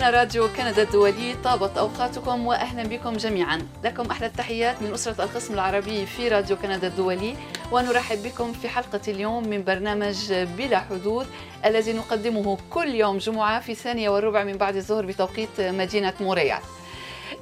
هنا راديو كندا الدولي طابت أوقاتكم وأهلا بكم جميعا. لكم أحلى التحيات من أسرة القسم العربي في راديو كندا الدولي ونرحب بكم في حلقة اليوم من برنامج بلا حدود الذي نقدمه كل يوم جمعة في الثانية والربع من بعد الظهر بتوقيت مدينة مونريال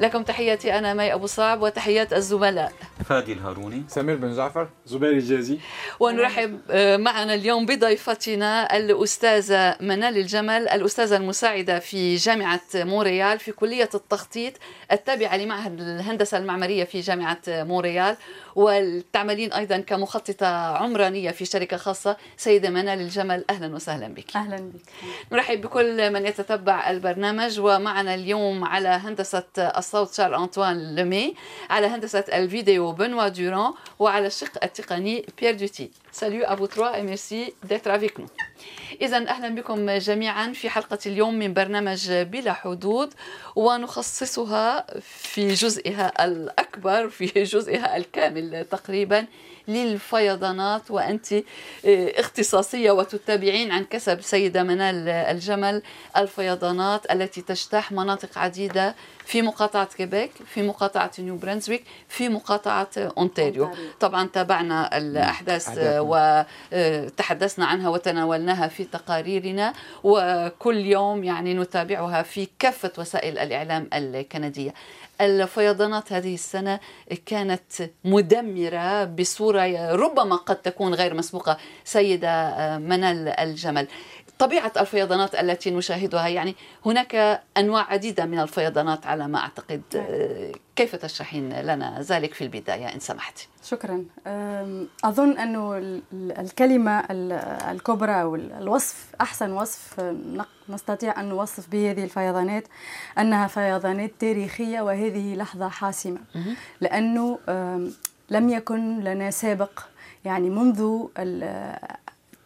لكم تحياتي أنا مي أبو صعب وتحيات الزملاء. فادي الهاروني. سمير بن جعفر. زبير الجازي. ونرحب آه، معنا اليوم بضيفتنا الأستاذة منال الجمل الأستاذة المساعدة في جامعة مونريال في كلية التخطيط التابعة لمعهد الهندسة المعمارية في جامعة موريال وتعملين أيضا كمخططة عمرانية في شركة خاصة. سيدة منال الجمل أهلا وسهلا بك. أهلا بك. نرحب بكل من يتتبع البرنامج. ومعنا اليوم على هندسة الصوت شارل أنطوان لمي على هندسة الفيديو بنوا دوران وعلى الشق التقني بيير دوتي. ساليو أبو تروا et merci d'être avec nous. إذا أهلا بكم جميعا في حلقة اليوم من برنامج بلا حدود ونخصصها في جزئها الأكبر في جزئها الكامل. تقريبا للفيضانات وأنت آه، اختصاصية وتتابعين عن كثب سيدة منال الجمل الفيضانات التي تجتاح مناطق عديدة في مقاطعة كيبيك في مقاطعة نيو برنسويك في مقاطعة أونتاريو. أونتاريو. طبعا تابعنا الأحداث وتحدثنا عنها وتناولناها في تقاريرنا وكل يوم يعني نتابعها في كافة وسائل الإعلام الكندية. الفيضانات هذه السنة كانت مدمرة بصورة ربما قد تكون غير مسبوقة سيدة آه، منال الجمل. طبيعة الفيضانات التي نشاهدها يعني هناك أنواع عديدة من الفيضانات على ما أعتقد. آه، كيف تشرحين لنا ذلك في البداية إن سمحتي شكرا. أم، أظن انه ال- ال- الكلمة ال- الكبرى أو ال- الوصف أحسن وصف نستطيع أن نوصف به هذه الفيضانات أنها فيضانات تاريخية وهذه لحظة حاسمة. لأنه أم، لم يكن لنا سابق يعني منذ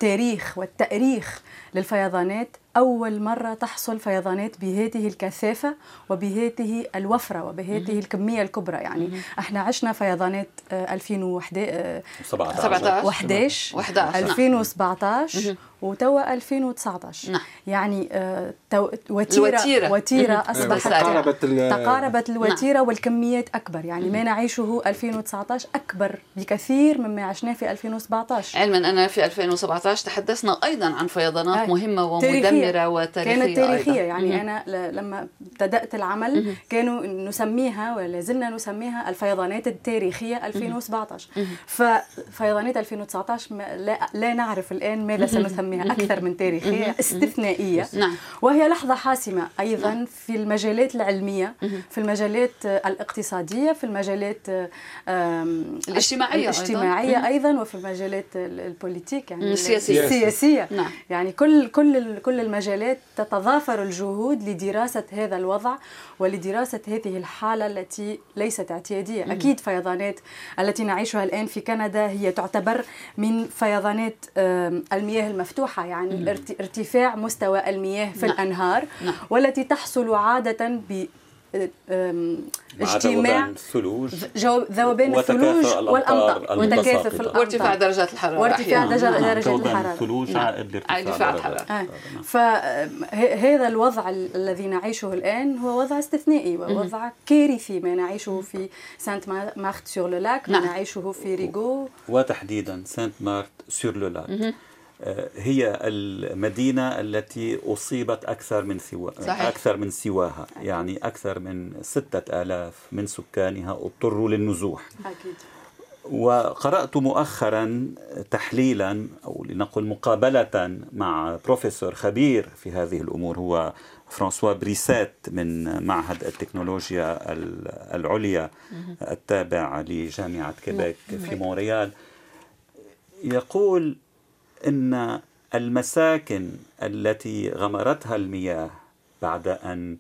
التاريخ والتأريخ للفيضانات. أول مرة تحصل فيضانات بهذه الكثافة وبهذه الوفرة وبهذه الكمية الكبرى. يعني إحنا عشنا فيضانات آه، 2011 17 11 11 نعم. 2017 وتوا 2019 نعم. يعني آه، تو- وتيرة الوتيرة. وتيرة مهم. أصبحت تقاربت ال- تقاربت الوتيرة والكميات أكبر يعني ما نعيشه 2019 أكبر بكثير مما عشناه في 2017 علما أن في 2017 تحدثنا أيضا عن فيضانات آه. مهمة تاريخية. ومدمرة وتاريخية كانت تاريخية أيضاً. يعني مهم. أنا ل- لما بدأت العمل كانوا نسميها ولا زلنا نسميها الفيضانات التاريخية 2017 ففيضانات 2019 ما لا, لا نعرف الآن ماذا سنسميها أكثر من تاريخية استثنائية. نعم. وهي لحظة حاسمة أيضا في المجالات العلمية في المجالات الاقتصادية في المجالات أيضاً. الاجتماعية أيضا وفي المجالات ال- البوليتيك يعني السياسية. السياسية. نعم. يعني كل كل كل المجالات تتضافر الجهود لدراسة هذا الوضع ولدراسة هذه الحالة التي ليست اعتيادية. أكيد فيضانات التي نعيشها الآن في كندا هي تعتبر من فيضانات المياه المفتوحة يعني ارت- ارتفاع مستوى المياه في نعم. الأنهار نعم. والتي تحصل عادة ب مع اجتماع ذوبان الثلوج ذوبان الثلوج والأمطار وتكاثف. الأمطار وارتفاع درجات الحرارة وارتفاع نعم. درجات ذوبان الحرارة. الثلوج نعم. عائد لارتفاع الحرارة. آه. نعم. فهذا الوضع ال- الذي نعيشه الآن هو وضع استثنائي ووضع كارثي ما نعيشه في سانت ما- مارت سور لو لاك ما نعم. نعيشه في ريغو وتحديدا سانت مارت سور لو لاك آه، هي المدينة التي أصيبت أكثر من سوا صحيح. أكثر من سواها. يعني أكثر من ستة آلاف من سكانها اضطروا للنزوح. أكيد. وقرأت مؤخرا تحليلا أو لنقل مقابلة مع بروفيسور خبير في هذه الأمور هو فرانسوا بريسات من معهد التكنولوجيا ال- العليا التابع لجامعة كيبيك في مونريال. يقول إن المساكن التي غمرتها المياه بعد أن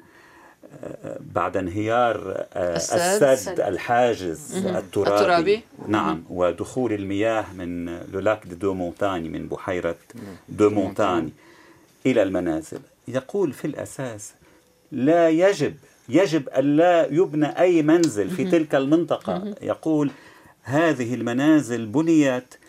بعد انهيار السد. السد الحاجز الترابي, الترابي. نعم ودخول المياه من le lac des Deux, Montagnes من بحيرة دو مونتاني إلى المنازل. يقول في الأساس لا يجب يجب ألا يبنى أي منزل في تلك المنطقة. يقول هذه المنازل بنيت آه،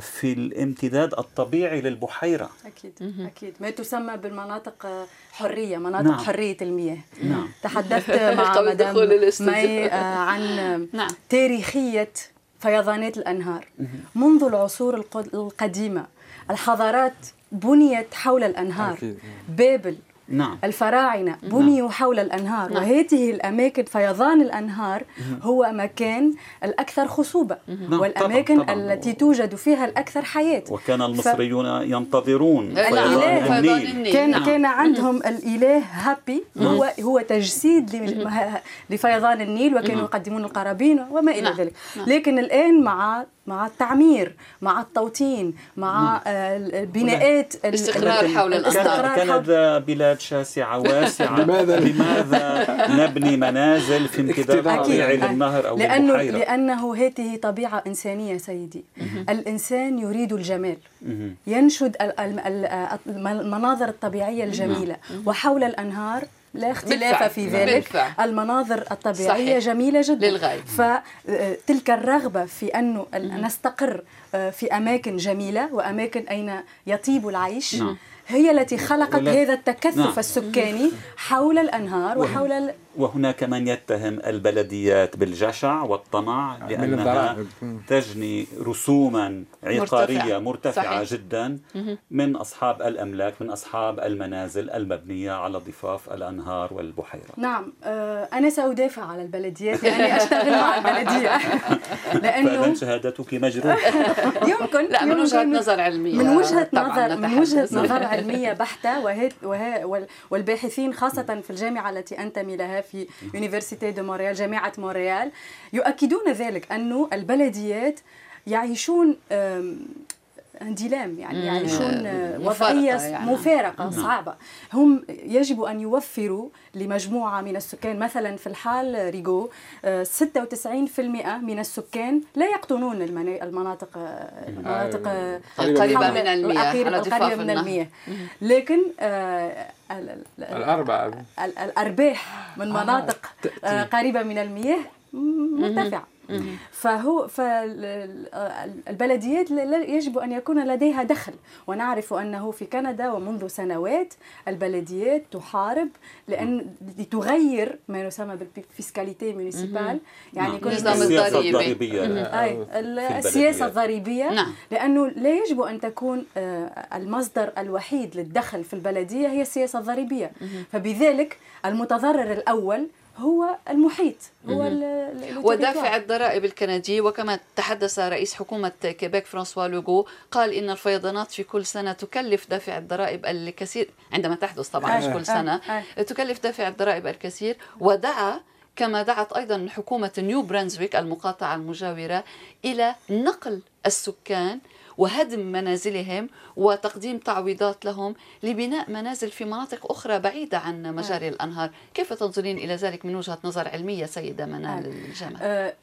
في الامتداد الطبيعي للبحيرة أكيد أكيد ما تسمى بالمناطق آه، حرية مناطق نعم. نعم. حرية المياه نعم. تحدثت مع مدام. مي آه، عن نعم. تاريخية فيضانات الأنهار منذ العصور القد- القديمة الحضارات بنيت حول الأنهار أكيد. بابل نعم الفراعنة بنيوا حول الأنهار نعم. وهذه الأماكن فيضان الأنهار هو مكان الأكثر خصوبة نعم، والأماكن طبعاً، طبعاً. التي توجد فيها الأكثر حياة وكان المصريون ينتظرون نعم. الإله. فيضان فيضان النيل. كان نعم. كان عندهم الإله هابي هو هو تجسيد لفيضان النيل وكانوا يقدمون القرابين وما إلى نعم. ذلك نعم. لكن الآن مع مع التعمير مع التوطين مع آه، البناءات ال- استقرار ال- حول الأنهار. الاستقرار كندا بلاد شاسعة واسعة لماذا؟ لماذا نبني منازل في امتداد. طبيعي. للنهر أو لأنه البحيرة لأنه هذه طبيعة إنسانية سيدي الإنسان يريد الجمال. ينشد ال- ال- ال- المناظر الطبيعية الجميلة وحول الأنهار لا اختلاف بالفعل. في ذلك بالفعل. المناظر الطبيعية صحيح. جميلة جدا للغاية. فتلك الرغبة في أنه ال- نستقر آه، في أماكن جميلة وأماكن أين يطيب العيش نعم. هي التي خلقت ولا- هذا التكثف نعم. السكاني حول الأنهار وحول وهناك من يتهم البلديات بالجشع والطمع لأنها. تجني رسوما عقارية مرتفعة. مرتفعة صحيح. جدا من أصحاب الأملاك من أصحاب المنازل المبنية على ضفاف الأنهار والبحيرة نعم آه، أنا سأدافع على البلديات لأني أشتغل مع البلدية لأنه فإذا شهادتك مجروحة يمكن لا من وجهة نظر علمية من وجهة نظر من. وجهة نظر علمية بحتة وهي وهي وال- والباحثين خاصة في الجامعة التي أنتمي لها في Université de Montréal جامعة مونريال يؤكدون ذلك أنه البلديات يعيشون اندلام يعني يعيشون آه، مفارقة وضعية يعني. مفارقة صعبة. هم يجب أن يوفروا لمجموعة من السكان مثلا في الحال ريغو آه، 96% من السكان لا يقطنون المنا- المناطق آه، المناطق آه، القريبة من المياه القريبة- من. المياه. لكن آه، ال- ال- الأربعة ال- الأرباح من مناطق آه، قريبة من المياه مرتفعة. فهو فالبلديات يجب أن يكون لديها دخل. ونعرف أنه في كندا ومنذ سنوات البلديات تحارب لأن لتغير ما يسمى بال fiscalité municipale يعني نعم. كل نظام السياسة الضريبي. الضريبية أي السياسة الضريبية. نعم. لأنه لا يجب أن تكون آه، المصدر الوحيد للدخل في البلدية هي السياسة الضريبية. فبذلك المتضرر الأول هو المحيط هو ودافع الضرائب الكندي وكما تحدث رئيس حكومة كيبيك فرانسوا لوغو قال إن الفيضانات في كل سنة تكلف دافع الضرائب الكثير عندما تحدث طبعا مش آه، كل سنة آه، تكلف دافع الضرائب الكثير ودعا كما دعت أيضا حكومة نيو برنزويك المقاطعة المجاورة إلى نقل السكان وهدم منازلهم وتقديم تعويضات لهم لبناء منازل في مناطق أخرى بعيدة عن مجاري الأنهار. كيف تنظرين إلى ذلك من وجهة نظر علمية سيدة منال الجمل آه،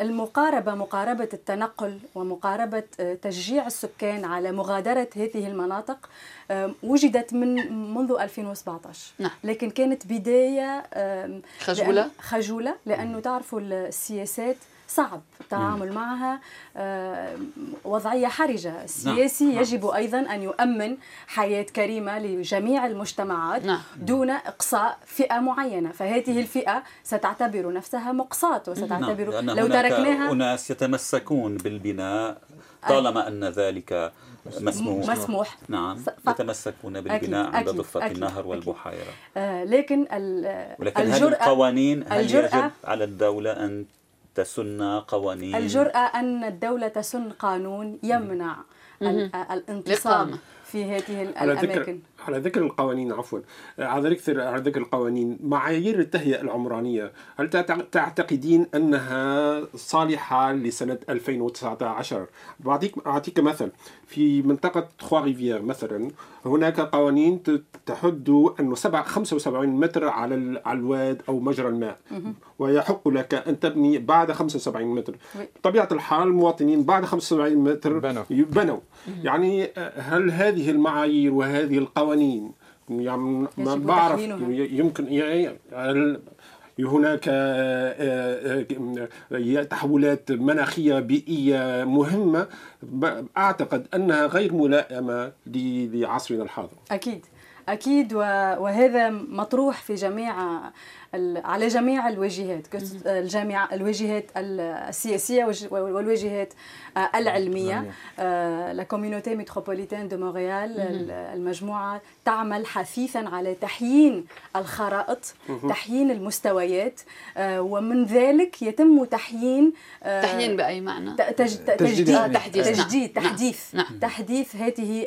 المقاربة مقاربة التنقل ومقاربة آه، تشجيع السكان على مغادرة هذه المناطق آه، وجدت من منذ 2017 نعم. لكن كانت بداية خجولة؟ لأن- خجولة لأنه تعرفوا السياسات صعب التعامل معها آه، وضعية حرجة السياسي نعم. يجب أيضا أن يؤمن حياة كريمة لجميع المجتمعات نعم. دون إقصاء فئة معينة فهذه الفئة ستعتبر نفسها مقصاة وستعتبر لأن لو تركناها أناس يتمسكون بالبناء طالما أن ذلك مسموح مسموح. نعم ف- يتمسكون بالبناء أكيد، عند ضفة النهر. والبحيرة آه، لكن ال- ولكن الجرأة القوانين هل الجرأة يجب على الدولة أن تسن قوانين. الجرأة أن الدولة تسن قانون يمنع ال- الانتصاب. في هذه على ذكر الأماكن. على ذكر القوانين عفوا. على ذكر على ذكر القوانين معايير التهيئة العمرانية هل تعت- تعتقدين أنها صالحة لسنة 2019 بعطيك أعطيك مثل. في منطقة تخوا ريفيير مثلا هناك قوانين تحد أنه سبع 75 متر على ال- على الواد أو مجرى الماء ويحق لك أن تبني بعد 75 متر وي. بطبيعة الحال المواطنين بعد 75 متر بنوا. بنوا يعني هل هذه المعايير وهذه القوانين يعني ما بعرف. يمكن يعني هناك آه، آه، تحولات مناخية بيئية مهمة. أعتقد أنها غير ملائمة لعصرنا الحاضر. أكيد. أكيد وهذا مطروح في جميع على جميع الوجهات الجامعة الوجهات السياسية والوجهات آه، العلمية la Communauté métropolitaine de Montréal المجموعة تعمل حثيثا على تحيين الخرائط تحيين المستويات. آه، ومن ذلك يتم تحيين آه، تحيين بأي معنى؟ تجديد. تحديث. تجديد تحديث. نعم. تحديث هذه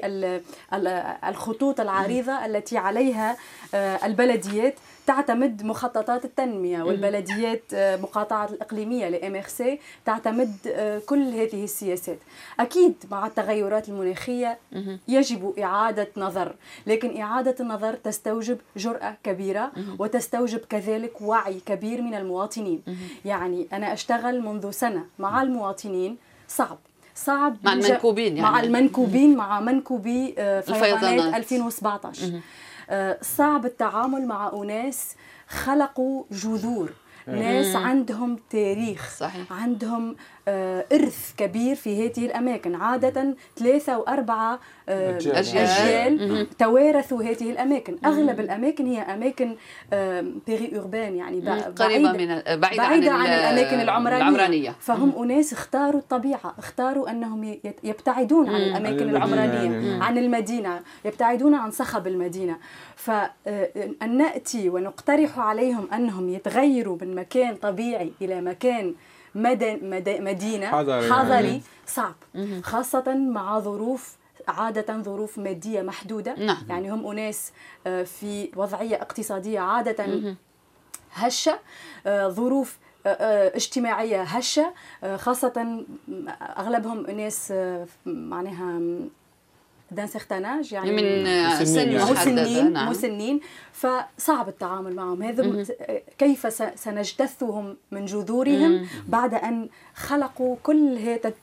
الخطوط العريضة التي عليها البلديات. تعتمد مخططات التنمية والبلديات آه، مقاطعة الإقليمية إخ سي تعتمد آه، كل هذه السياسات. أكيد مع التغيرات المناخية يجب إعادة نظر لكن إعادة النظر تستوجب جرأة كبيرة وتستوجب كذلك وعي كبير من المواطنين. يعني أنا أشتغل منذ سنة مع المواطنين صعب. صعب مع المنكوبين يعني. مع المنكوبين مع منكوبي آه، فيضانات 2017 آه، صعب التعامل مع أناس خلقوا جذور. ناس عندهم تاريخ صحيح. عندهم آه، إرث كبير في هذه الأماكن. عادة ثلاثة وأربعة آه، أجيال, أجيال توارثوا هذه الأماكن. أغلب الأماكن هي أماكن بيري أوربان يعني قريبة من بعيدة, بعيدة عن, عن الأماكن العمرانية, العمرانية. فهم أناس اختاروا الطبيعة اختاروا أنهم يبتعدون عن الأماكن العمرانية عن المدينة يبتعدون عن صخب المدينة. فأن آه، نأتي ونقترح عليهم أنهم يتغيروا من مكان طبيعي إلى مكان مدن مدينة حضري, حضري صعب. خاصة مع ظروف عادة ظروف مادية محدودة. نعم. يعني هم أناس آه، في وضعية اقتصادية عادة هشة آه، ظروف اجتماعية هشة خاصة أغلبهم ناس معناها دان سيغتاناج يعني من سن يعني. مسنين نعم. مسنين. فصعب التعامل معهم. هذا كيف سنجتثهم من جذورهم بعد أن خلقوا كل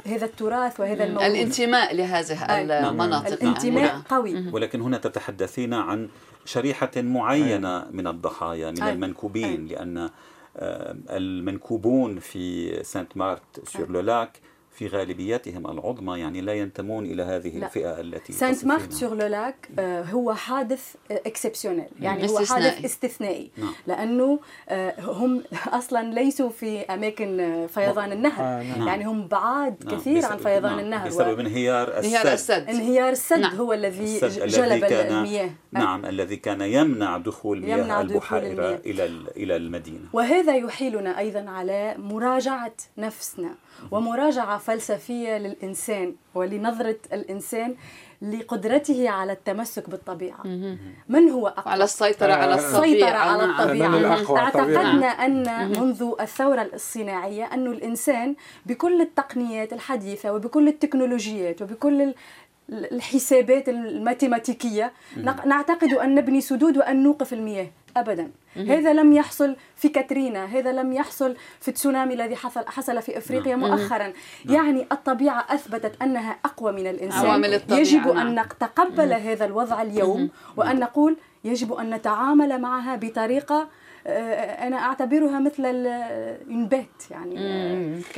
هذا التراث وهذا الموروث؟ الانتماء لهذه المناطق. الانتماء يعني. قوي. ولكن هنا تتحدثين عن شريحة معينة من الضحايا من المنكوبين لأن آه، المنكوبون في سانت مارت سور لو لاك في غالبيتهم العظمى يعني لا ينتمون إلى هذه لا. الفئة التي سانت مارت سور لو لاك هو حادث exceptionnel يعني هو حادث استثنائي. نعم. لأنه آه، هم أصلا ليسوا في أماكن آه، فيضان النهر. آه نعم. يعني هم بعاد نعم. كثير عن فيضان نعم. النهر. بسبب انهيار السد. السد. انهيار السد نعم. هو الذي جلب المياه. نعم. الذي كان يمنع دخول مياه يمنع البحيره إلى إلى المدينة. وهذا يحيلنا أيضا على مراجعة نفسنا. ومراجعة فلسفية للإنسان ولنظرة الإنسان لقدرته على التمسك بالطبيعة. من هو أقوى؟ على السيطرة على الطبيعة على الطبيعة. اعتقدنا أن منذ الثورة الصناعية أن الإنسان بكل التقنيات الحديثة وبكل التكنولوجيات وبكل الحسابات الماتيماتيكية نعتقد أن نبني سدود وأن نوقف المياه. ابدا. هذا لم يحصل في كاترينا هذا لم يحصل في التسونامي الذي حصل حصل في أفريقيا مؤخرا. نعم. يعني الطبيعة أثبتت أنها أقوى من الإنسان. يجب أن نعم. نتقبل هذا الوضع اليوم وأن نقول يجب أن نتعامل معها بطريقة أنا أعتبرها مثل النبات يعني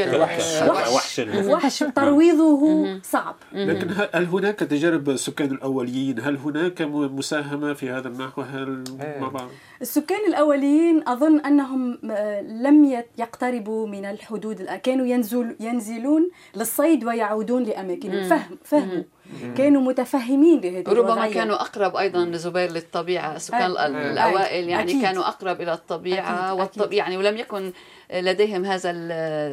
وحش. وحش. وحش. ترويضه صعب. لكن هل هناك تجارب السكان الأوليين؟ هل هناك مساهمة في هذا النحو؟ هل إيه. السكان الأوليين أظن أنهم آه، لم يقتربوا من الحدود كانوا ينزل ينزلون للصيد ويعودون لأماكنهم. فهم فهموا. كانوا متفهمين لهذه ربما الوضعية. كانوا أقرب أيضا لزبير للطبيعة السكان الأوائل يعني أكيد. كانوا أقرب إلى الطبيعة والطب يعني ولم يكن لديهم هذا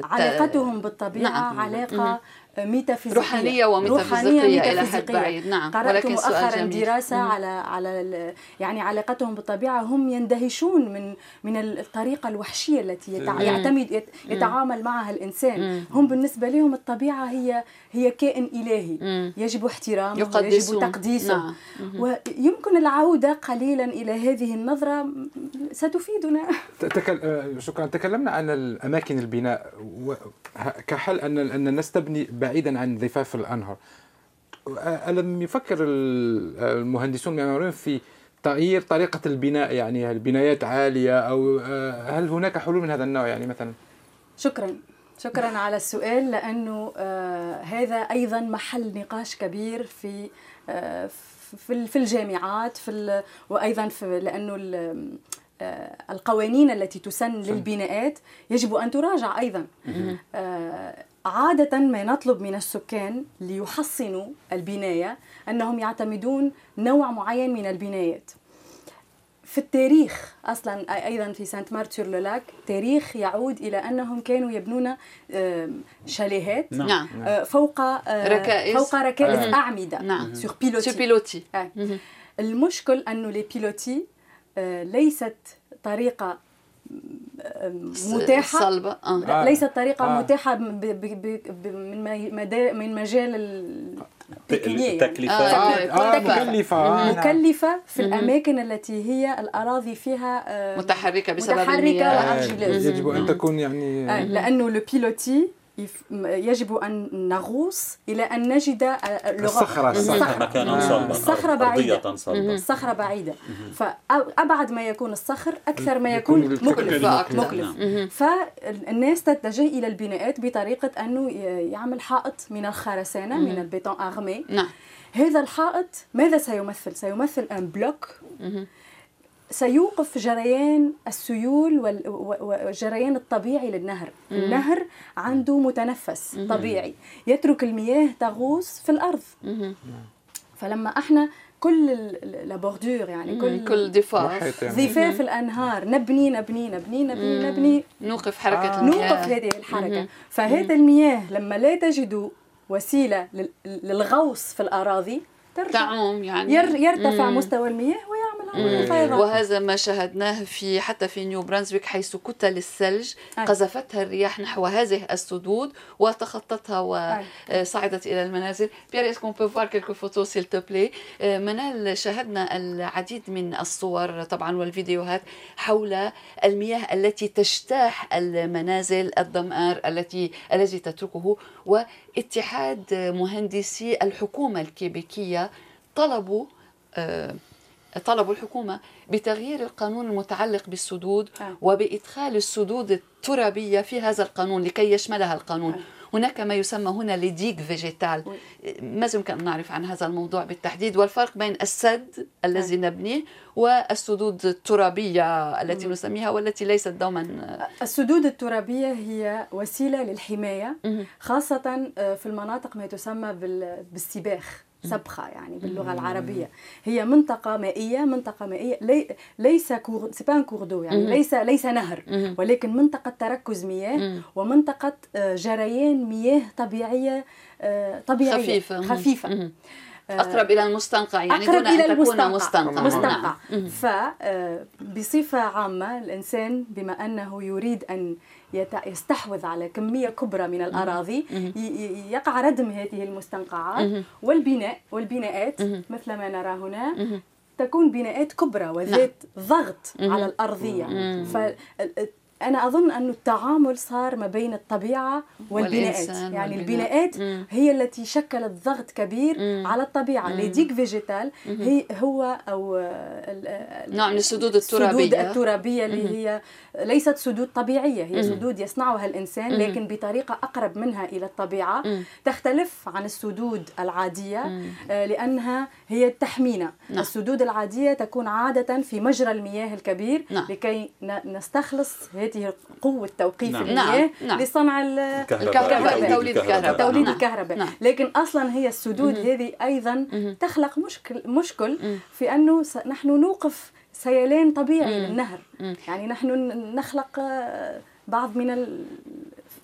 علاقتهم بالطبيعة نعم. علاقة ميتافيزيقية. روحانية وميتافيزيقية إلى حد بعيد. نعم. قرأت مؤخرا دراسة مم. على على يعني علاقتهم بالطبيعة هم يندهشون من من الطريقة الوحشية التي يعتمد يتعامل معها الإنسان. مم. هم بالنسبة لهم الطبيعة هي هي كائن إلهي. مم. يجب احترامه يجب تقديسه. نعم. ويمكن العودة قليلا إلى هذه النظرة. ستفيدنا. تكل... آه، شكرا. تكلمنا عن الأماكن البناء. كحل ان أن الناس تبني بعيدا عن ضفاف الأنهار. ألم يفكر المهندسون المعماريون في تغيير طريقة البناء؟ يعني البنايات عالية أو آه، هل هناك حلول من هذا النوع يعني مثلا؟ شكرا. شكرا على السؤال لأنه آه هذا أيضا محل نقاش كبير في آه في الجامعات في وأيضا في لأنه آه القوانين التي تسن للبناءات يجب أن تراجع أيضا. آه عادة ما نطلب من السكان ليحصنوا البناية أنهم يعتمدون نوع معين من البنايات. في التاريخ أصلا أيضا في Sainte-Marthe-sur-le-Lac تاريخ يعود إلى أنهم كانوا يبنون شاليهات نعم. نعم. آه، فوق آه، ركائز. فوق ركائز آه. أعمدة. نعم. sur pilotis sur pilotis المشكل أنه لي بيلوتي ليست طريقة متاحة صلبة آه. ليست طريقة آه. متاحة من من مجال التكلفة آه. آه. مكلفة آه. مكلفة في الأماكن التي هي الأراضي فيها آه متحركة بسبب متحركة المياه يجب أن تكون يعني آه. لأنه لو بيلوتي يجب أن نغوص إلى أن نجد الصخرة الصخرة مكانا صلبا الصخرة بعيدة. الصخرة بعيدة. فأبعد ما يكون الصخر أكثر ما يكون مكلف. مكلف. فالناس تتجه إلى البناءات بطريقة أنه يعمل حائط من الخرسانة من ال béton armé نعم. هذا الحائط ماذا سيمثل؟ سيمثل un bloc. سيوقف جريان السيول والجريان الطبيعي للنهر. مم. النهر عنده متنفس مم. طبيعي يترك المياه تغوص في الأرض. مم. فلما إحنا كل لابوردور يعني كل كل ضفاف. يعني. ضفاف الأنهار. نبني نبني نبني نبني نبني. نوقف حركة آه. المياه. نوقف هذه الحركة. فهذه المياه لما لا تجدوا وسيلة للغوص في الأراضي ترجع تعوم يعني. يرتفع مستوى المياه وهذا ما شاهدناه في حتى في نيو برانزويك حيث كتل الثلج قذفتها الرياح نحو هذه السدود وتخطتها وصعدت إلى المنازل. Pierre est-ce qu'on peut voir quelques photos s'il te plaît منال شاهدنا العديد من الصور طبعا والفيديوهات حول المياه التي تجتاح المنازل الدمار التي التي تتركه واتحاد مهندسي الحكومة الكيبيكية طلبوا آه طلبوا الحكومة بتغيير القانون المتعلق بالسدود آه. وبإدخال السدود الترابية في هذا القانون لكي يشملها القانون. آه. هناك ما يسمى هنا la digue végétale. ما يمكن أن نعرف عن هذا الموضوع بالتحديد. والفرق بين السد الذي نبنيه والسدود الترابية التي نسميها والتي ليست دوما السدود الترابية هي وسيلة للحماية خاصة آه، في المناطق ما تسمى بالسباخ. سبخة يعني باللغة العربية. هي منطقة مائية منطقة مائية. لي ليس cours c'est pas un cours d'eau يعني ليس ليس نهر. ولكن منطقة تركز مياه ومنطقة آه، جريان مياه طبيعية آه، طبيعية. خفيفة. خفيفة. أقرب إلى المستنقع يعني أقرب دون إلى أن تكون مستنقع. مستنقع. فبصفة آه، عامة الإنسان بما أنه يريد أن يستحوذ على كمية كبرى من الأراضي يقع ردم هذه المستنقعات والبناء والبناءات مثل ما نرى هنا تكون بناءات كبرى وذات نعم. ضغط على الأرضية. أنا أظن انه التعامل صار ما بين الطبيعة والبناءات. يعني البناءات هي التي شكلت ضغط كبير مم. على الطبيعة. لديك فيجيتال هي هو أو نوع من السدود الترابيه السدود الترابية. اللي هي ليست سدود طبيعية هي سدود يصنعها الإنسان لكن بطريقة أقرب منها إلى الطبيعة. تختلف عن السدود العادية آه، لأنها هي تحمينا نعم. السدود العادية تكون عادة في مجرى المياه الكبير نعم. لكي نستخلص هذه قوة توقيف نعم. المياه نعم. لصنع الكهرباء. توليد الكهرباء. توليد. الكهرباء. لكن أصلا هي السدود هذه أيضا تخلق مشكل مشكل في أنه نحن نوقف سيلان طبيعي للنهر. يعني نحن نخلق بعض من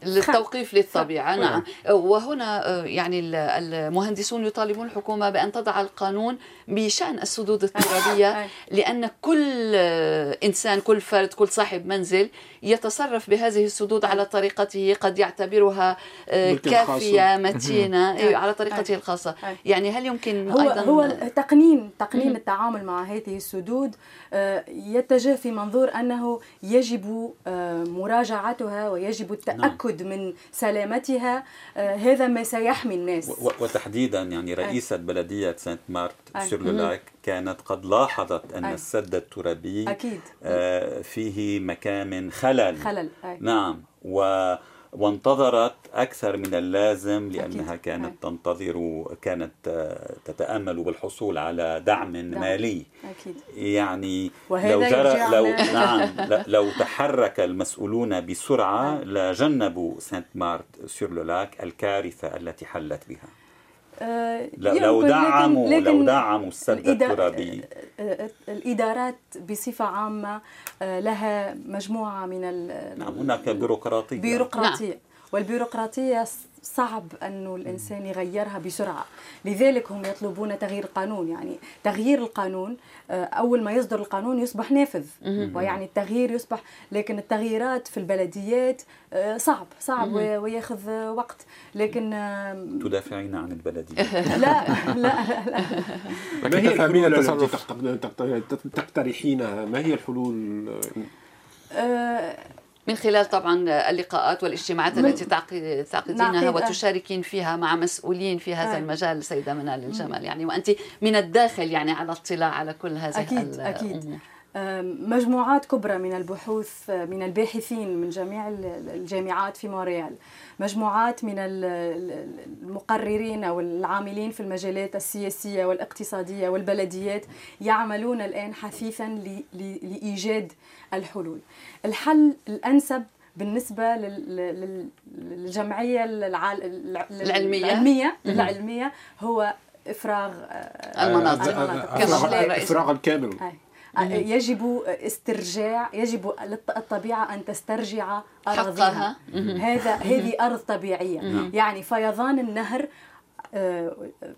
للتوقيف للطبيعة نعم. وهنا آه، يعني المهندسون يطالبون الحكومة بأن تضع القانون بشأن السدود الترابية لأن كل آه، إنسان كل فرد كل صاحب منزل يتصرف بهذه السدود على طريقته قد يعتبرها آه، كافية متينة إيه، على طريقته الخاصة. يعني هل يمكن هو أيضا؟ هو تقنين تقنين التعامل مع هذه السدود يتجه في منظور أنه يجب مراجعتها ويجب التأكد التاكد من سلامتها آه، هذا ما سيحمي الناس وتحديدا يعني رئيسة بلدية سانت مارت. سور لاك كانت قد لاحظت أن أي. السد الترابي أكيد آه، فيه مكامن خلل خلل أي. نعم و وانتظرت أكثر من اللازم لأنها أكيد. كانت. تنتظر كانت آه، تتأمل بالحصول على دعم مالي. أكيد. يعني لو جرى لو نعم لو تحرك المسؤولون بسرعة لجنبوا سانت مارت سور لو لاك الكارثة التي حلت بها. لو يمكن، دعموا لكن- لو لكن دعموا السد الإدا- الترابي. آه، الإدارات بصفة عامة آه، لها مجموعة من ال- نعم هناك بيروقراطية. بيروقراطية. والبيروقراطية صعب أنه الإنسان يغيرها بسرعة. لذلك هم يطلبون تغيير القانون. يعني تغيير القانون آه، أول ما يصدر القانون يصبح نافذ. ويعني التغيير يصبح لكن التغييرات في البلديات آه، صعب صعب وي- وياخذ وقت. لكن تدافعين عن البلدية. لا لا لا, لا. ما هي تفهمين الحلول التي التصرف؟ تقترحينها؟ ما هي الحلول؟ آه، من خلال طبعا اللقاءات والاجتماعات التي تعقد- تعقدينها وتشاركين فيها مع مسؤولين في هذا. المجال سيدة منال الجمال يعني وأنت من الداخل يعني على اطلاع على كل هذه أكيد،. أكيد. مجموعات كبرى من البحوث من الباحثين من جميع ال- الجامعات في مونريال مجموعات من ال- ال- المقررين أو العاملين في المجالات السياسية والاقتصادية والبلديات يعملون الآن حثيثا ل- ل- لإيجاد الحلول الحل الأنسب بالنسبة لل- لل- للجمعية الع- الع- العلمية. العلمية العلمية هو إفراغ آه، المناطق. المناطق. الافراغ الكامل أي. يجب استرجاع يجب للط- الطبيعة أن تسترجع أراضيها. حقها. هذا هذه أرض طبيعية. يعني فيضان النهر آه، آه،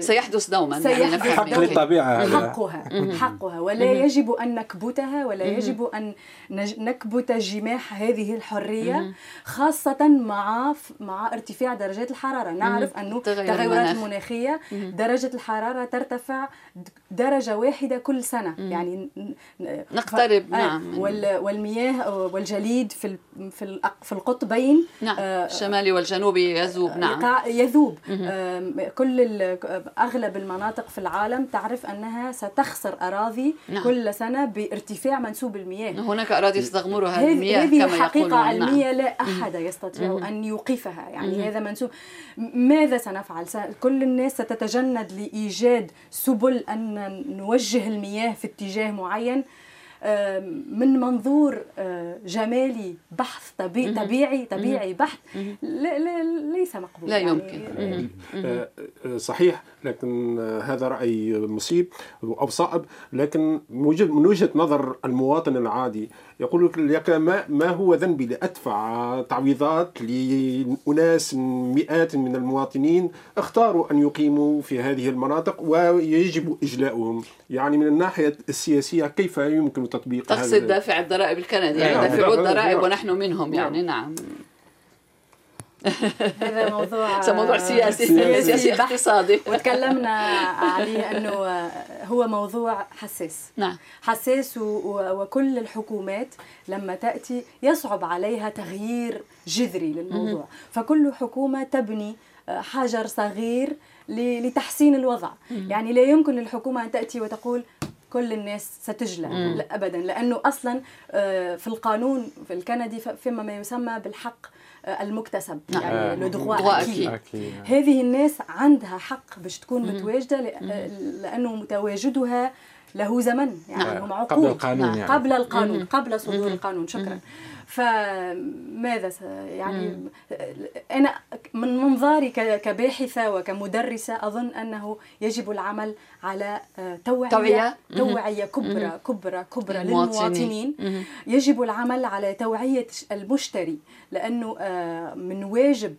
سيحدث دوما سيحدث يعني. حق. للطبيعة هذا. حقها حقها. ولا يجب أن نكبتها ولا يجب أن نكبت جماح هذه الحرية خاصة مع مع ارتفاع درجات الحرارة. نعرف أنه تغير التغيرات المناخ. المناخية درجة الحرارة ترتفع درجة واحدة كل سنة. يعني نقترب، آه، نعم. وال- والمياه والجليد في ال- في في القطبين نعم. آه، الشمالي والجنوبي يذوب نعم. يقع- يذوب. كل أغلب المناطق في العالم تعرف أنها ستخسر أراضي نعم. كل سنة بارتفاع منسوب المياه. هناك أراضي ستغمرها هذه المياه هذه كما حقيقة يقولون. علمية نعم. لا أحد يستطيع أن يوقفها. يعني هذا منسوب. ماذا سنفعل؟ كل الناس ستتجند لإيجاد سبل أن نوجه المياه في اتجاه معين. من منظور جمالي بحث طبي طبيعي طبيعي بحث ليس مقبول لا يعني يمكن. آه، صحيح. لكن هذا رأي مصيب أو صائب لكن من وجهة نظر المواطن العادي يقول لك ما, ما هو ذنبي لأدفع تعويضات لأناس مئات من المواطنين اختاروا أن يقيموا في هذه المناطق ويجب إجلاؤهم يعني من الناحية السياسية كيف يمكن تطبيق تقصد دافع الضرائب الكندي يعني نعم. دافعوا نعم. الضرائب نعم. ونحن منهم يعني نعم هذا موضوع موضوع سياسي سياسي سياسي. اقتصادي. وتكلمنا عليه إنه هو موضوع حساس. نعم. حساس وكل الحكومات لما تأتي يصعب عليها تغيير جذري للموضوع. فكل حكومة تبني آه، حجر صغير لتحسين الوضع. يعني لا يمكن للحكومة أن تأتي وتقول كل الناس ستجلى. لا ابدا. لأنه أصلا آه، في القانون في الكندي فيما ما يسمى بالحق المكتسب نعم. يعني لو. أكيد هذه الناس عندها حق باش تكون متواجدة لأ- لأنه متواجدها له زمن يعني نعم. هم قبل عقود. القانون نعم. يعني. قبل القانون قبل صدور القانون شكرا. فماذا س- يعني أنا من منظاري كباحثة وكمدرسة أظن أنه يجب العمل على آه، توعية توعية. توعية كبرى كبرى كبرى للمواطنين. للمواطنين يجب العمل على توعية المشتري لأنه آه، من واجب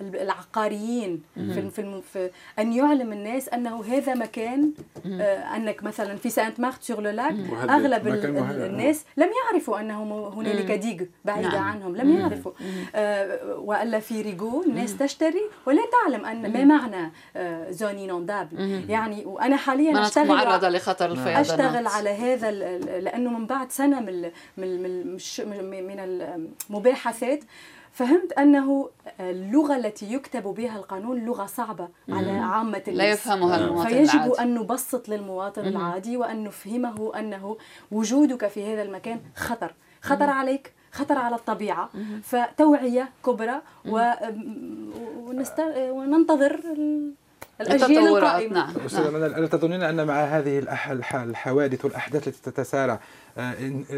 العقاريين في في, في أن يعلم الناس أنه هذا مكان آه أنك مثلا في سانت مارت سور لو لاك أغلب الناس لم يعرفوا أنه هنالك digue بعيدة نعم. عنهم لم يعرفوا. آه وألا في ريغو الناس تشتري ولا تعلم أن ما معنى آه zone inondable يعني وأنا حاليا أشتغل معرضة لخطر الفيضانات. أشتغل على هذا لأنه من بعد سنة من من, من المباحثات فهمت أنه اللغة التي يكتب بها القانون لغة صعبة على عامة الناس. لا يفهمها المواطن فيجب العادي. أن نبسط للمواطن العادي وأن نفهمه أنه وجودك في هذا المكان خطر. خطر عليك خطر على الطبيعة. فتوعية كبرى ونست... وننتظر الأجيال القائمة. نعم. نعم. ألا تظنين أن مع هذه الحوادث والأحداث التي تتسارع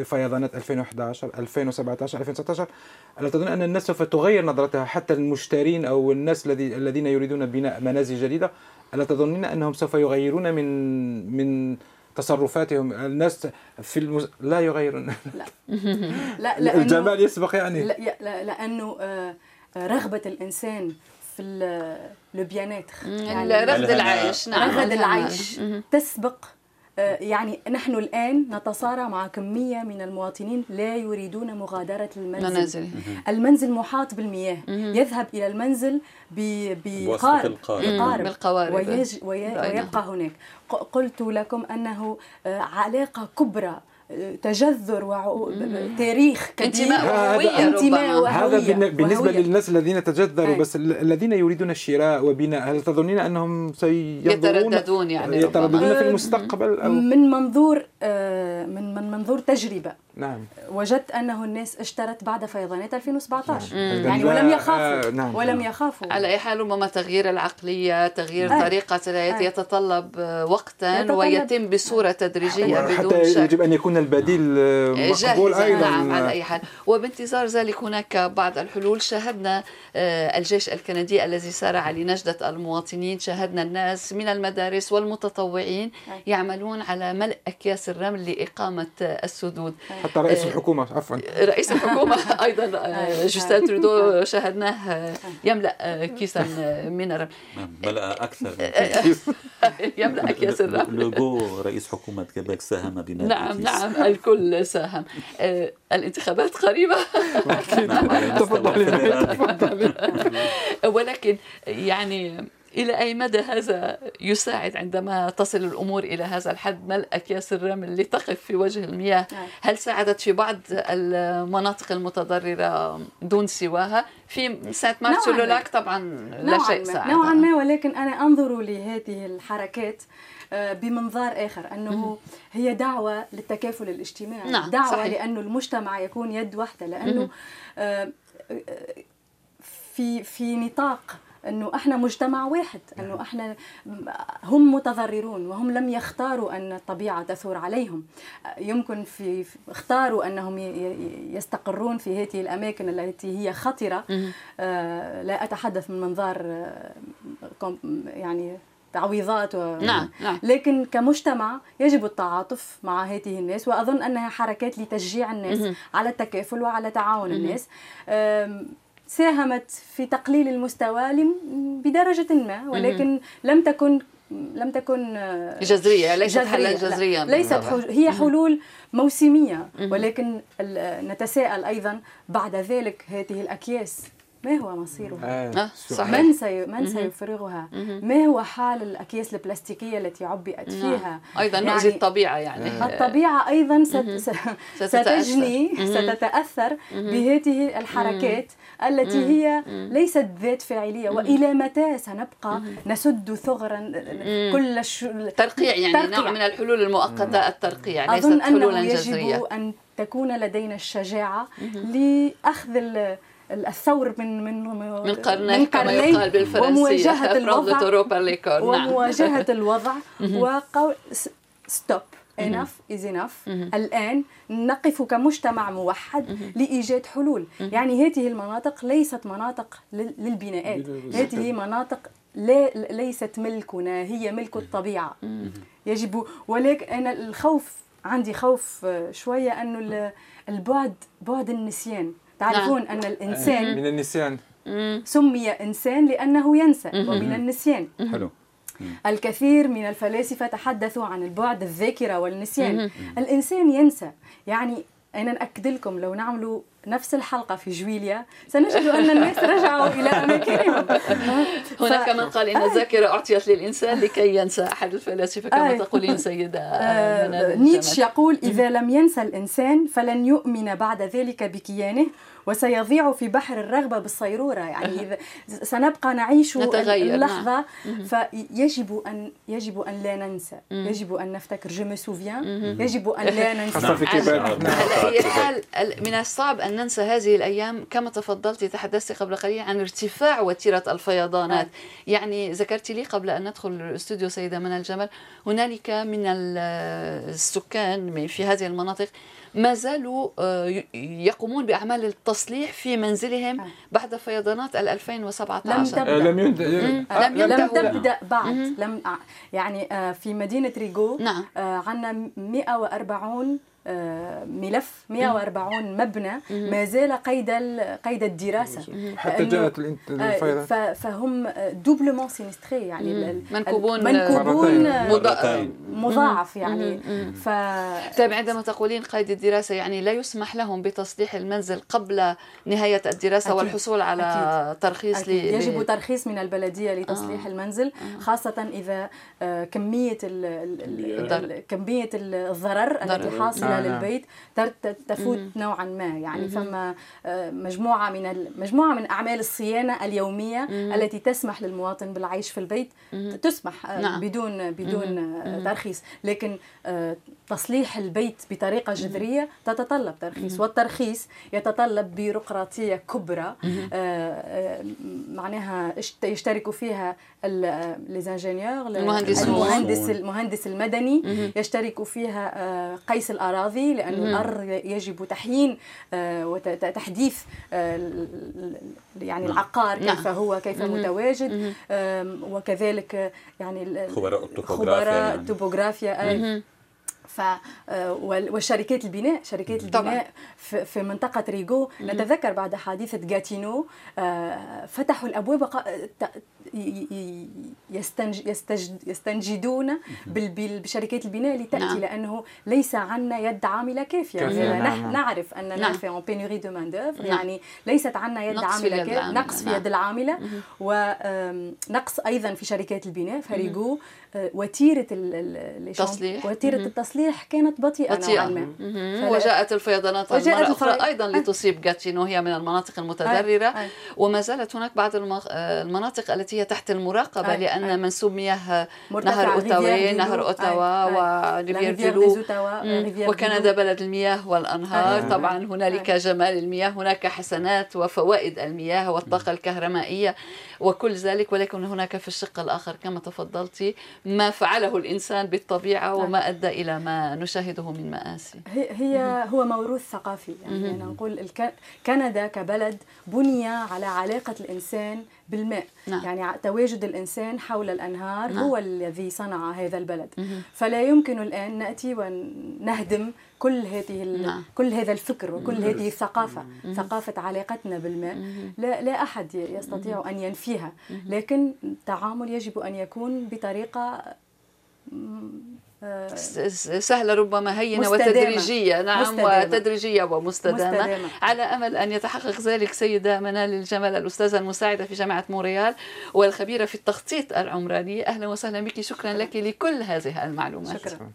فيضانات 2011 2017 2019 ألا تظن أن الناس سوف تغير نظرتها حتى المشترين أو الناس الذين يريدون بناء منازل جديدة؟ ألا تظنين أنهم سوف يغيرون من من تصرفاتهم؟ الناس في المز... لا يغيرون. لا. لا لأنه الجمال يسبق يعني. لا, لا لأنه رغبة الإنسان في لو بيانيتر يعني رغد العيش نعم. رغد العيش. تسبق يعني نحن الآن نتصارع مع كمية من المواطنين لا يريدون مغادرة المنزل. منازل. المنزل محاط بالمياه. يذهب إلى المنزل بقارب. بالقوارب. ويج ويبقى هناك. قلت لكم أنه علاقة كبرى تجذر وتاريخ كبير. انتماء وهوية انتماء وهوية. هذا بالنسبة وهوية. للناس الذين تجذروا أي. بس الذين يريدون الشراء وبناء هل تظنين أنهم سينظرون؟ يترددون يعني يترددون في المستقبل أو؟ من منظور من من منظور تجربة. نعم. وجدت أنه الناس اشترت بعد فيضانات 2017 يعني ولم يخافوا. نعم. ولم يخافوا. على أي حال ربما تغيير العقلية تغيير أي. طريقة الحياة. يتطلب وقتا يتطلب- ويتم بصورة تدريجية بدون حتى شك. يجب أن يكون البديل مقبول جاهزة أيضا. نعم على أي حال. وبانتظار ذلك هناك بعض الحلول. شاهدنا آه، الجيش الكندي الذي سارع لنجدة المواطنين. شاهدنا الناس من المدارس والمتطوعين. يعملون على ملء أكياس الرمل لإقامة آه، السدود حتى رئيس آه، الحكومة عفوا. رئيس الحكومة أيضا آه، أي. جوستين ترودو شاهدناه آه، يملأ آه، كيسا آه، من الرمل نعم، ملأ أكثر من كيس. يملأ أكياس الرمل لوغو رئيس حكومة كيبيك ساهم بملء نعم. نعم الكل ساهم. آه، الانتخابات قريبة. نعم الفدرالي. ولكن يعني إلى أي مدى هذا يساعد عندما تصل الأمور إلى هذا الحد ملء أكياس الرمل لتقف في وجه المياه نعم. هل ساعدت في بعض المناطق المتضررة دون سواها في سانت نوعاً مارت ما. لو لاك طبعا لا شيء. ساعد نوعا ما ولكن أنا أنظر لهذه الحركات آه، بمنظار آخر أنه هي دعوة للتكافل الاجتماعي نعم، دعوة صحيح. لأنه المجتمع يكون يد واحدة لأنه آه، آه، في في نطاق إنه إحنا مجتمع واحد إنه إحنا هم متضررون وهم لم يختاروا أن الطبيعة تثور عليهم. يمكن في اختاروا أنهم يستقرون في هذه الأماكن التي هي خطرة. آه، لا أتحدث من منظار آه، يعني تعويضات و... نعم نعم. لكن كمجتمع يجب التعاطف مع هذه الناس وأظن أنها حركات لتشجيع الناس على التكافل وعلى تعاون الناس. أم، ساهمت في تقليل المستوى لم- بدرجة ما ولكن لم تكن لم تكن آه، جذرية ليست. حلا لا، جذريا. ليست. حل... هي حلول موسمية ولكن ال- نتساءل أيضا بعد ذلك هذه الأكياس. ما هو مصيرها آه، صحيح. من سي... من سيفرغها؟ ما هو حال الأكياس البلاستيكية التي عبئت فيها؟ أيضا يعني نؤذي الطبيعة يعني. الطبيعة أيضا ست... ستجني ستتأثر بهذه الحركات التي هي ليست ذات فاعلية وإلى متى سنبقى؟ نسد ثغرا كل الش... ترقيع يعني ترقيع. نوع من الحلول المؤقتة الترقيع ليست أظن حلولا أنه جذرية. يجب أن تكون لدينا الشجاعة لأخذ ال- الثور من من من قرنيه كما يقال بالفرنسية ومواجهة الوضع. نعم. ومواجهة الوضع. وقول ستوب enough is enough. الآن نقف كمجتمع موحد لإيجاد حلول. يعني هذه المناطق ليست مناطق لل- للبناءات. هذه مناطق لا ليست ملكنا هي ملك الطبيعة. يجب. ولكن أنا الخوف عندي خوف آه، شوية أنه ال- البعد بعد النسيان. تعرفون أن الإنسان من النسيان. سمي إنسان لأنه ينسى ومن النسيان. حلو. الكثير من الفلاسفة تحدثوا عن البعد الذاكرة والنسيان. الإنسان ينسى. يعني أنا نأكد لكم لو نعملوا نفس الحلقة في جويليا سنجد أن الناس رجعوا إلى أماكنهم هناك من قال إن الذاكرة أعطيت للإنسان لكي ينسى أحد الفلاسفة كما آه. تقولين سيدة آه، الجمل. يقول إذا لم ينسى الإنسان فلن يؤمن بعد ذلك بكيانه وسيضيع في بحر الرغبة بالصيرورة. يعني إذا سنبقى نعيش نتغير، اللحظة. فيجب أن يجب أن لا ننسى. يجب أن نفتكر. je me souviens يجب أن لا ننسى. نعم. نعم. من الصعب أن ننسى هذه الأيام. كما تفضلت تحدثت قبل قليل عن ارتفاع وتيرة الفيضانات. يعني ذكرت لي قبل أن ندخل الاستوديو سيدة منى الجمل هنالك من ال- السكان في هذه المناطق ما زالوا آه، ي- يقومون بأعمال التصليح في منزلهم آه. بعد فيضانات ال لم 2017 تبدأ. لم يند... آه، لم لم. تبدأ بعد لم يعني في مدينة ريغو نعم. عندنا 140 آه، ملف 140 مبنى ما زال قيد قيد الدراسة. حتى جاءت آه، الفيضان ف- فهم doublement sinistrés يعني منكوبون- منكوبون. آه،. مضاعف يعني. ف طيب عندما تقولين قيد الدراسة يعني لا يسمح لهم بتصليح المنزل قبل نهاية الدراسة أكيد. والحصول على أكيد. ترخيص أكيد. ل- يجب ترخيص من البلدية لتصليح المنزل خاصة إذا آه، كمية ال كمية ال- الضرر التي. حاصلة نعم. للبيت تفوت نوعا ما. يعني فما آه، مجموعة من مجموعة من أعمال الصيانة اليومية التي تسمح للمواطن بالعيش في البيت تسمح آه، نعم. بدون بدون آه، ترخيص. لكن تصليح البيت بطريقة جذرية تتطلب ترخيص. والترخيص يتطلب بيروقراطية كبرى معناها يشترك فيها ليزانجينيور المهندسون. المهندس المهندس المدني يشترك فيها قيس الأراضي لأن الأرض يجب تحيين وتحديث يعني العقار نعم. كيف هو كيف متواجد. وكذلك آه، يعني خبراء الطوبوغرافيا خبراء يعني. آه، ف آه، وشركات البناء شركات طبعاً. البناء في في منطقة ريغو. نتذكر بعد حادثة جاتينو آه، فتحوا الأبواب يستنجدون بال- بال- بشركات البناء لتأتي نعم. لأنه ليس عنا يد عاملة كافية كافية، يعني نعم، نحن. نعرف أننا نعم. في de main d'œuvre نعم. يعني ليست عنا يد كافية العاملة، نقص في نعم. يد العاملة ونقص أيضا في شركات البناء فريغو آه، وتيرة ال- ال- les تصليح. champs- وتيرة التصليح كانت بطيئة بطيئة نوعا ما وجاءت الفيضانات وجاءت مرة أخرى الفي- أيضا آه. لتصيب جاتشينو هي من المناطق المتضررة آه. وما زالت هناك بعض آه، المناطق التي هي تحت المراقبة آه. لأن آه. منسوب مياه نهر ديلو. نهر. أوتاوا. و rivière de l'Outaouais، وكندا. بلد المياه والأنهار آه. طبعا هنالك. جمال المياه هناك حسنات وفوائد المياه والطاقة الكهرمائية وكل ذلك ولكن هناك في الشق الآخر كما تفضلتي ما فعله الإنسان بالطبيعة وما أدى إلى ما نشاهده من مآسي هي هي هو موروث ثقافي يعني أنا نقول كندا كبلد بني على علاقة الإنسان بالماء. نعم. يعني تواجد الإنسان حول الأنهار نعم. هو الذي صنع هذا البلد. فلا يمكن الآن نأتي ونهدم كل هذه ال... نعم. كل هذا الفكر وكل هذه الثقافة. ثقافة علاقتنا بالماء. لا, لا أحد يستطيع أن ينفيها. لكن التعامل يجب أن يكون بطريقة سهلة ربما هينة مستدامة. وتدريجية نعم مستدامة. وتدريجية ومستدامة مستدامة. على أمل أن يتحقق ذلك سيدة منال الجمل الأستاذة المساعدة في جامعة مونريال والخبيرة في التخطيط العمراني أهلا وسهلا بك شكرا لك لكل هذه المعلومات شكرا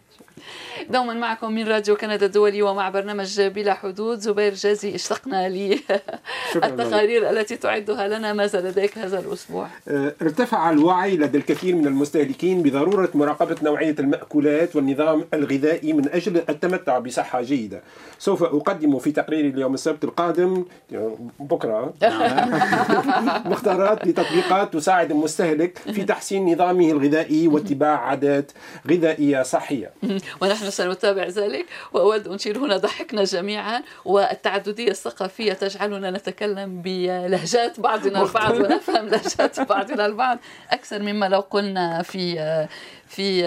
دوما معكم من راديو كندا الدولي ومع برنامج بلا حدود. زبير جازي اشتقنا للتقارير التي تعدها لنا. ماذا لديك هذا الأسبوع. آه، ارتفع الوعي لدى الكثير من المستهلكين بضرورة مراقبة نوعية المأكولات والنظام الغذائي من أجل التمتع بصحة جيدة. سوف أقدم في تقريري اليوم السبت القادم. بكرة. مختارات لتطبيقات تساعد المستهلك في تحسين نظامه الغذائي واتباع عادات غذائية صحية. ونحن سنتابع ذلك. وأود أن أشير هنا ضحكنا جميعا والتعددية الثقافية تجعلنا نتكلم بلهجات بعضنا البعض ونفهم لهجات بعضنا البعض أكثر مما لو قلنا في في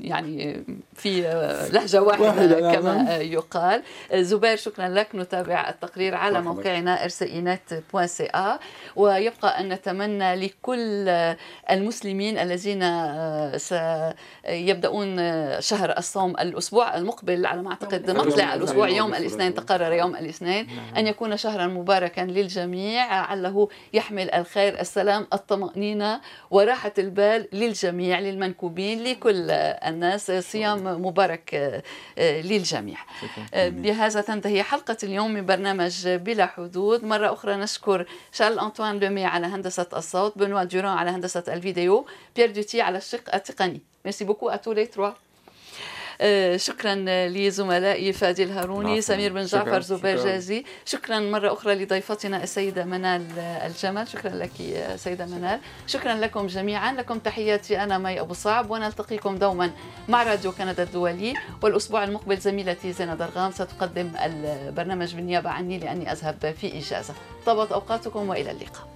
يعني في آه، لهجة واحدة, نعم. كما آه، يقال. آه، زبير شكرا لك. نتابع التقرير على. موقعنا rcinet.ca ويبقى أن نتمنى لكل آه، المسلمين الذين آه، سيبدأون آه، شهر الصوم الأسبوع المقبل على ما أعتقد مطلع الأسبوع يوم الأثنين. تقرر يوم الاثنين. أن يكون شهرا مباركا للجميع علّه يحمل الخير السلام الطمأنينة وراحة البال للجميع للمنكوبين لكل الناس صيام مبارك آه، آه، للجميع. آه، بهذا تنتهي حلقة اليوم من برنامج بلا حدود. مرة أخرى نشكر شارل أنطوان لومي على هندسة الصوت بنوا دوران على هندسة الفيديو بيير دوتي على الشق التقني. merci beaucoup à tous les trois آه، شكرا لزملائي فادي الهاروني عفواً. سمير بن شكراً، جعفر زبير شكراً. جازي. شكرا مرة أخرى لضيفتنا السيدة منال الجمل شكرا لك سيدة منال. شكرا لكم جميعا. لكم تحياتي أنا مي أبو صعب ونلتقيكم دوما مع راديو كندا الدولي. والأسبوع المقبل زميلتي زينة درغام ستقدم البرنامج بالنيابة عني لأني أذهب في إجازة. طابت أوقاتكم وإلى اللقاء.